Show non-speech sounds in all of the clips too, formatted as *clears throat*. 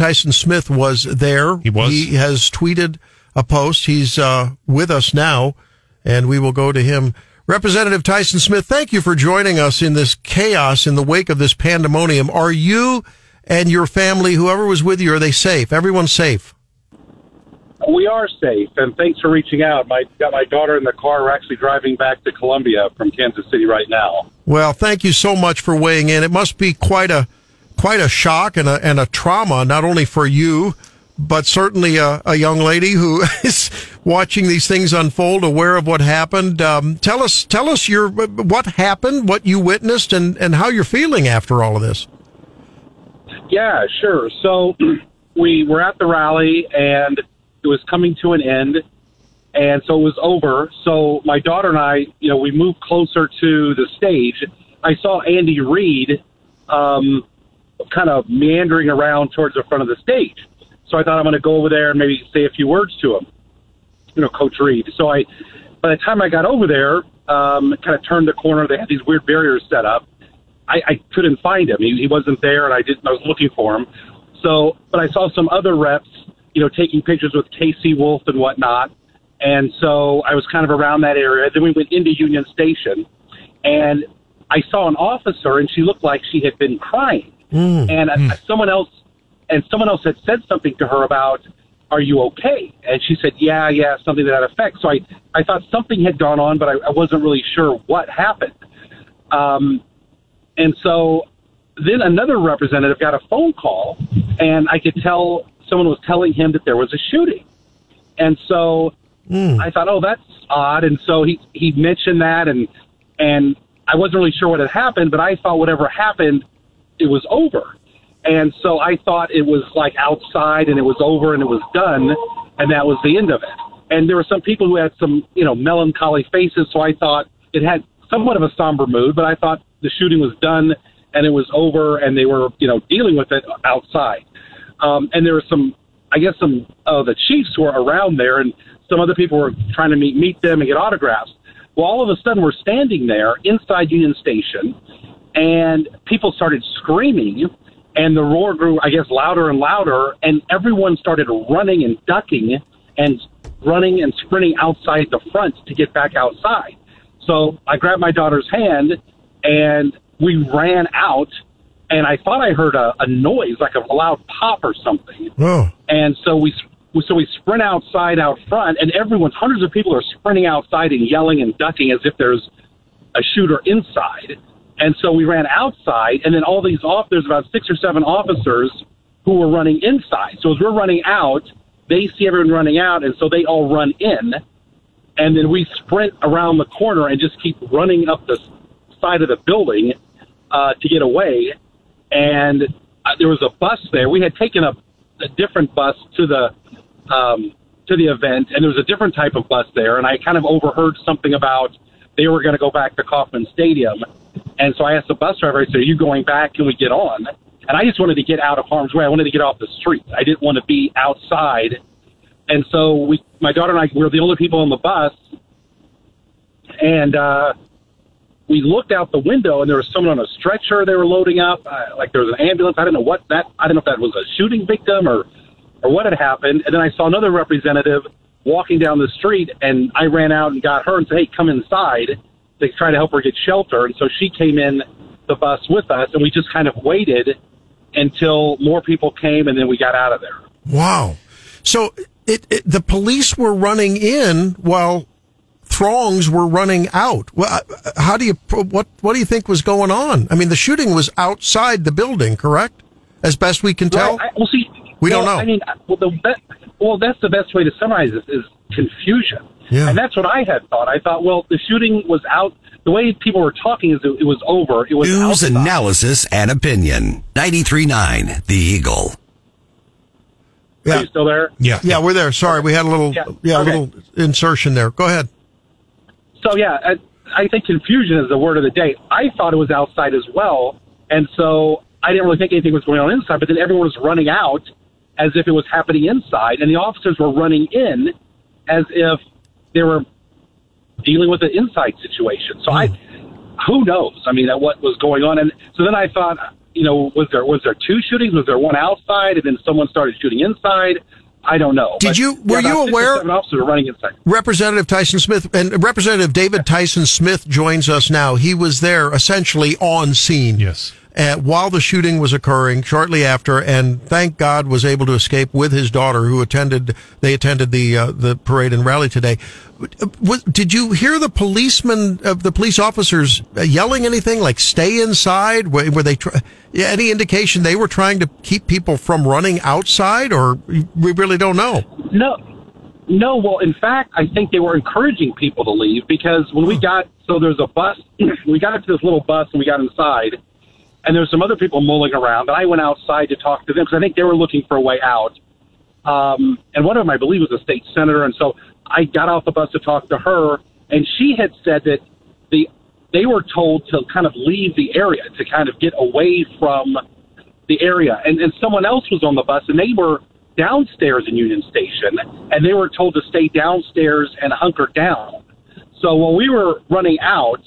Tyson Smith was there. He was. He has tweeted a post. He's uh, with us now, and we will go to him. Representative Tyson Smith, thank you for joining us in this chaos in the wake of this pandemonium. Are you and your family, whoever was with you, are they safe? Everyone's safe. We are safe, and thanks for reaching out. My got my daughter in the car. We're actually driving back to Columbia from Kansas City right now. Well, thank you so much for weighing in. It must be quite a quite a shock and a and a trauma, not only for you, but certainly a, a young lady who *laughs* is watching these things unfold, aware of what happened. Um, tell us, tell us your what happened, what you witnessed, and and how you're feeling after all of this. Yeah, sure. So *clears throat* we were at the rally, and it was coming to an end, and so it was over. So my daughter and I, you know, we moved closer to the stage. I saw Andy Reid, um, kind of meandering around towards the front of the stage. So I thought I'm going to go over there and maybe say a few words to him, you know, Coach Reid. So I, by the time I got over there, um, kind of turned the corner. They had these weird barriers set up. I, I couldn't find him. He, he wasn't there, and I didn't. I was looking for him. So, but I saw some other reps, you know, taking pictures with KC Wolf and whatnot. And so I was kind of around that area. Then we went into Union Station, and I saw an officer, and she looked like she had been crying. Mm. And uh, someone else and someone else had said something to her about, "Are you okay?" And she said, "Yeah, yeah, something to that effect." So I, I thought something had gone on, but I, I wasn't really sure what happened. Um, and so then another representative got a phone call, and I could tell someone was telling him that there was a shooting. And so mm. I thought, "Oh, that's odd." And so he he mentioned that, and and I wasn't really sure what had happened, but I thought whatever happened, it was over. And so I thought it was like outside and it was over and it was done and that was the end of it. And there were some people who had some, you know, melancholy faces, so I thought it had somewhat of a somber mood, but I thought the shooting was done and it was over and they were, you know, dealing with it outside. Um, and there were some, I guess, some of the chiefs were around there and some other people were trying to meet meet them and get autographs. Well, all of a sudden, we're standing there inside Union Station, and people started screaming and the roar grew, I guess, louder and louder, and everyone started running and ducking and running and sprinting outside the front to get back outside. So I grabbed my daughter's hand and we ran out, and I thought I heard a, a noise like a, loud pop or something. Oh. And so we so we sprint outside out front, and everyone's hundreds of people are sprinting outside and yelling and ducking as if there's a shooter inside. And so we ran outside, and then all these off there's about six or seven officers who were running inside. So as we're running out, they see everyone running out, and so they all run in, and then we sprint around the corner and just keep running up the side of the building uh, to get away. And uh, there was a bus there. We had taken a, a different bus to the um, to the event, and there was a different type of bus there. And I kind of overheard something about they were going to go back to Kauffman Stadium and so I asked the bus driver, I said, Are you going back? Can we get on? And I just wanted to get out of harm's way. I wanted to get off the street. I didn't want to be outside. And so we, my daughter and I were the only people on the bus. And uh, we looked out the window, and there was someone on a stretcher they were loading up. Uh, like there was an ambulance. I don't know what that. I don't know if that was a shooting victim or or what had happened. And then I saw another representative walking down the street, and I ran out and got her and said, "Hey, come inside." to try to help her get shelter. And so she came in the bus with us, and we just kind of waited until more people came, and then we got out of there. Wow! So it, it the police were running in while throngs were running out. Well, uh, how do you what what do you think was going on? I mean, the shooting was outside the building, correct? As best we can tell. Right. I, well, see, we well, don't know. I mean, well, the, well, that's the best way to summarize this is confusion. Yeah. And that's what I had thought. I thought, well, the shooting was out. The way people were talking is it, was over. It was news, outside. analysis, and opinion. 93.9 The Eagle. Yeah. Are you still there? Yeah. Yeah, we're there. Sorry, we had a little, yeah, yeah okay. a little insertion there. Go ahead. So yeah, I, I think confusion is the word of the day. I thought it was outside as well, and so I didn't really think anything was going on inside. But then everyone was running out as if it was happening inside, and the officers were running in as if they were dealing with an inside situation. So I, who knows? I mean, what was going on? And so then I thought, you know, was there was there two shootings? Was there one outside, and then someone started shooting inside? I don't know. Did But, you- were about you aware- Seven officers were running inside. Representative Tyson Smith and Representative David Tyson Smith joins us now. He was there essentially on scene. Yes. Uh, while the shooting was occurring, shortly after, and thank God was able to escape with his daughter, who attended. They attended the uh, the parade and rally today. Was, did you hear the policemen, uh, the police officers uh, yelling anything like "Stay inside"? Were, were they try- any indication they were trying to keep people from running outside, or we really don't know? No, no. Well, in fact, I think they were encouraging people to leave because when we got so there's a bus, *clears throat* we got into this little bus and we got inside, and there's some other people mulling around. And I went outside to talk to them because I think they were looking for a way out. Um, and one of them, I believe, was a state senator. And so I got off the bus to talk to her, and she had said that the they were told to kind of leave the area to kind of get away from the area. And, and someone else was on the bus, and they were downstairs in Union Station, and they were told to stay downstairs and hunker down. So while we were running out,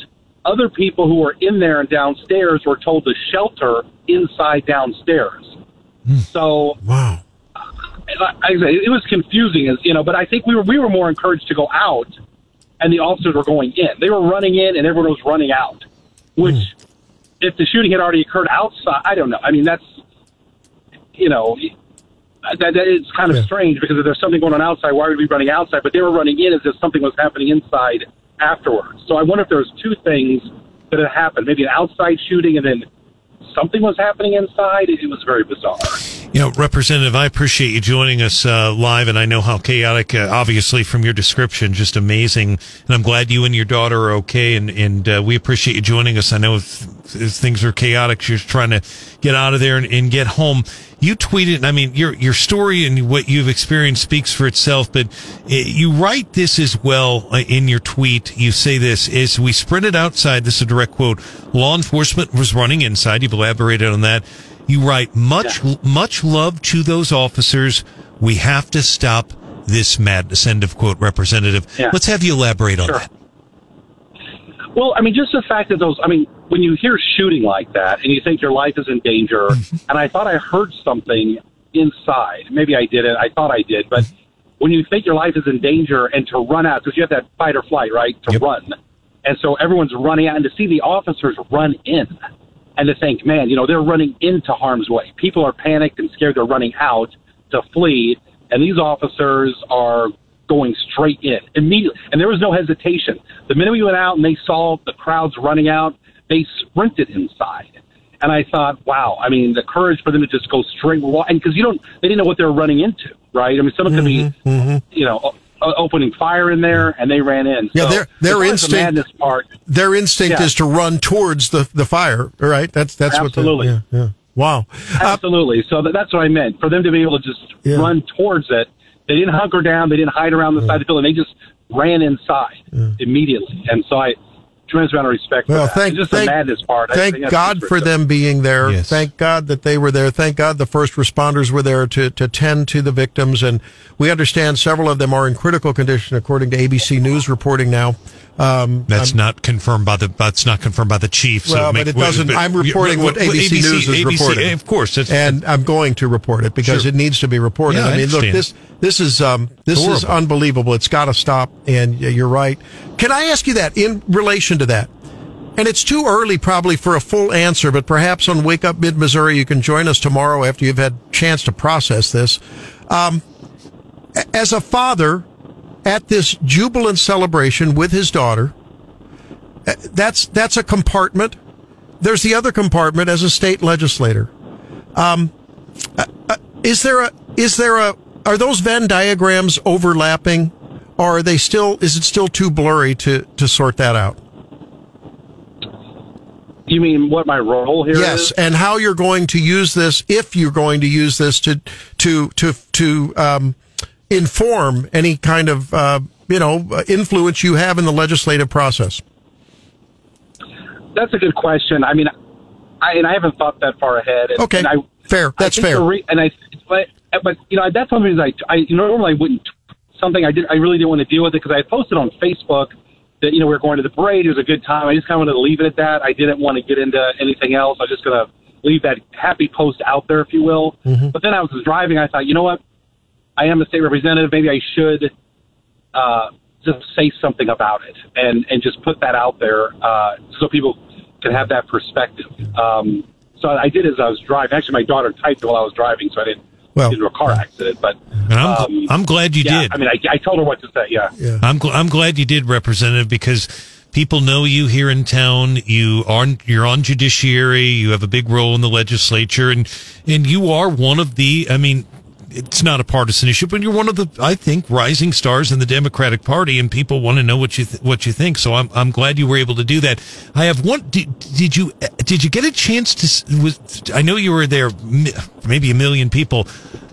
other people who were in there and downstairs were told to shelter inside downstairs. Hmm. So Wow. like I it was confusing, as you know. But I think we were we were more encouraged to go out, and the officers were going in. They were running in, and everyone was running out. Which, hmm. if the shooting had already occurred outside, I don't know. I mean, that's you know. That, that is kind of Yeah. strange because if there's something going on outside, why would we be running outside? But they were running in as if something was happening inside afterwards. So I wonder if there was two things that had happened: maybe an outside shooting, and then something was happening inside. It, it was very bizarre. You know, Representative, I appreciate you joining us uh, live, and I know how chaotic, uh, obviously, from your description, just amazing. And I'm glad you and your daughter are okay, and, and uh, we appreciate you joining us. I know if, if things are chaotic, you're trying to get out of there and, and get home. You tweeted, I mean, your your story and what you've experienced speaks for itself, but uh, you write this as well uh, in your tweet. You say this, is we sprinted outside, this is a direct quote, law enforcement was running inside. You've elaborated on that. You write much much love to those officers. We have to stop this madness. End of quote, Representative. Yeah. Let's have you elaborate on Sure. that. Well, I mean, just the fact that those, I mean, when you hear shooting like that and you think your life is in danger, mm-hmm. and I thought I heard something inside. Maybe I didn't. I thought I did. But mm-hmm. when you think your life is in danger and to run out, because you have that fight or flight, right? To Yep. run. And so everyone's running out, and to see the officers run in and to think, man, you know, they're running into harm's way. People are panicked and scared. They're running out to flee, and these officers are going straight in immediately. And there was no hesitation. The minute we went out and they saw the crowds running out, they sprinted inside. And I thought, wow, I mean, the courage for them to just go straight, and because you don't, they didn't know what they were running into, right? I mean, someone could be, mm-hmm, mm-hmm. you know, opening fire in there, and they ran in. Yeah, So, their- their as far as instinct- the part, Their instinct Yeah. is to run towards the, the fire, right? That's that's Absolutely. what. The, yeah, yeah. Wow. Uh, Absolutely. So that, that's what I meant. For them to be able to just Yeah. run towards it, they didn't hunker down. They didn't hide around the side of the building. They just ran inside immediately. And so I tremendous amount of respect Well, for that. thank, just thank, the madness part. Thank think God just for them being there. Yes. Thank God that they were there. Thank God the first responders were there to, to tend to the victims. And we understand several of them are in critical condition, according to ABC News reporting now. Um, That's not confirmed by the. That's not confirmed by the chief. so well, but make- it doesn't. but- I'm reporting what well, ABC, News is ABC reporting. Of course, it's, and I'm going to report it because Sure. it needs to be reported. Yeah, I I mean, look, this this is um, this is unbelievable. It's got to stop. And you're right. Can I ask you that in relation to that? And it's too early probably for a full answer, but perhaps on Wake Up Mid Missouri, you can join us tomorrow after you've had chance to process this. Um, as a father at this jubilant celebration with his daughter, uh, that's that's a compartment. There's the other compartment as a state legislator. Um, uh, uh, is there a is there a are those Venn diagrams overlapping, or are they still? Is it still too blurry to to sort that out? You mean what my role here is? Yes, and how you're going to use this, if you're going to use this to to to to um, inform any kind of uh, you know influence you have in the legislative process. That's a good question. I mean, I, and I haven't thought that far ahead. And, Okay, and I, fair. That's fair. Re- and I, but, but you know, that's something that I, I you know, normally I wouldn't. Something I did, I really didn't want to deal with it because I posted on Facebook that you know we were going to the parade. It was a good time. I just kind of wanted to leave it at that. I didn't want to get into anything else. I was just going to leave that happy post out there, if you will. But then I was driving. I thought, you know what? I am a state representative. Maybe I should uh, just say something about it and and just put that out there uh, so people can have that perspective. Um, so I did as I was driving. Actually, my daughter typed it while I was driving, so I didn't Well- get into a car accident. But I'm, um, I'm glad you yeah, did. I mean, I, I told her what to say. Yeah. Yeah. I'm gl- I'm glad you did, Representative, because people know you here in town. You are you're on judiciary. You have a big role in the legislature, and and you are one of the. I mean, it's not a partisan issue, but you're one of the I think rising stars in the Democratic Party, and people want to know what you th- what you think. So I'm I'm glad you were able to do that. I have one. Did, did you did you get a chance to? Was I know you were there, maybe a million people.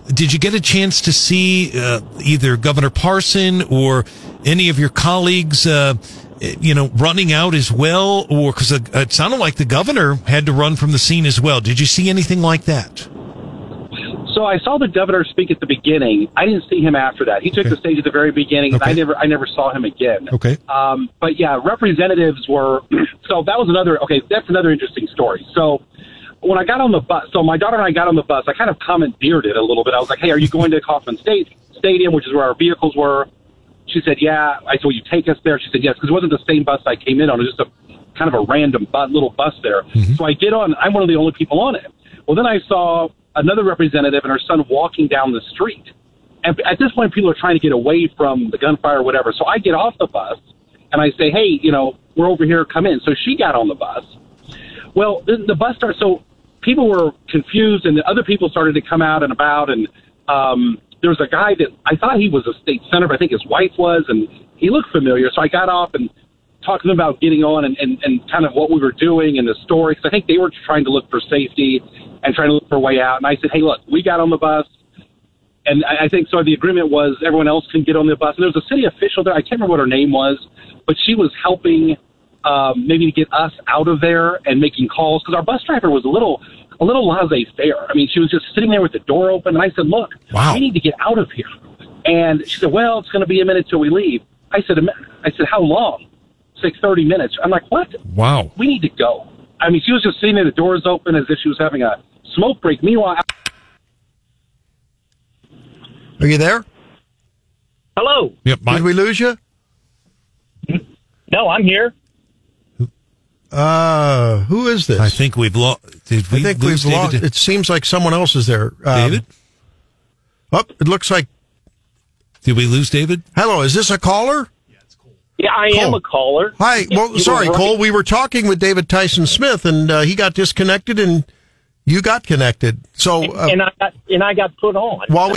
Did you get a chance to see uh, either Governor Parson or any of your colleagues, uh, you know, running out as well? Or because it sounded like the governor had to run from the scene as well. Did you see anything like that? So I saw the governor speak at the beginning. I didn't see him after that. He took the stage at the very beginning, and I never, I never saw him again. Okay. Um, but yeah, representatives were. *clears throat* So that was another. Okay, that's another interesting story. So when I got on the bus, so my daughter and I got on the bus. I kind of commandeered it a little bit. I was like, "Hey, are you *laughs* going to Kauffman State Stadium, which is where our vehicles were?" She said, "Yeah." I said, "Will you take us there?" She said, "Yes," because it wasn't the same bus I came in on. It was just a kind of a random bu- little bus there. So I get on. I'm one of the only people on it. Well, then I saw another representative and her son walking down the street. And at this point, people are trying to get away from the gunfire or whatever. So I get off the bus and I say, "Hey, you know, we're over here. Come in." So she got on the bus. Well, the, the bus started. So people were confused, and the other people started to come out and about. And um, there was a guy that I thought he was a state senator. But I think his wife was, and he looked familiar. So I got off and to them about getting on and, and, and kind of what we were doing and the story. Because I think they were trying to look for safety and trying to look for a way out. And I said, "Hey, look, we got on the bus." and I I think so. The agreement was everyone else can get on the bus. And there was a city official there. I can't remember what her name was, but she was helping um, maybe to get us out of there and making calls because our bus driver was a little a little laissez-faire. I mean, she was just sitting there with the door open, and I said, "Look, Wow. we need to get out of here." And she said, "Well, it's going to be a minute till we leave." I said, "I said, how long?" It's like thirty minutes. I'm like, "What?" Wow. we need to go. I mean, she was just sitting there, the doors open as if she was having a smoke break. Meanwhile, Are you there? Hello. Yep. my- Did we lose you? No, I'm here. Uh, who is this? I think we've lost. Did we I think lose we've lost. It seems like someone else is there. Um, David? Oh, it looks like. Did we lose David? Hello, is this a caller? Yeah, I am a caller. Hi. Well, sorry, right. Cole. We were talking with David Tyson Smith, and uh, he got disconnected, and you got connected. So uh, And I got and I got put on. while we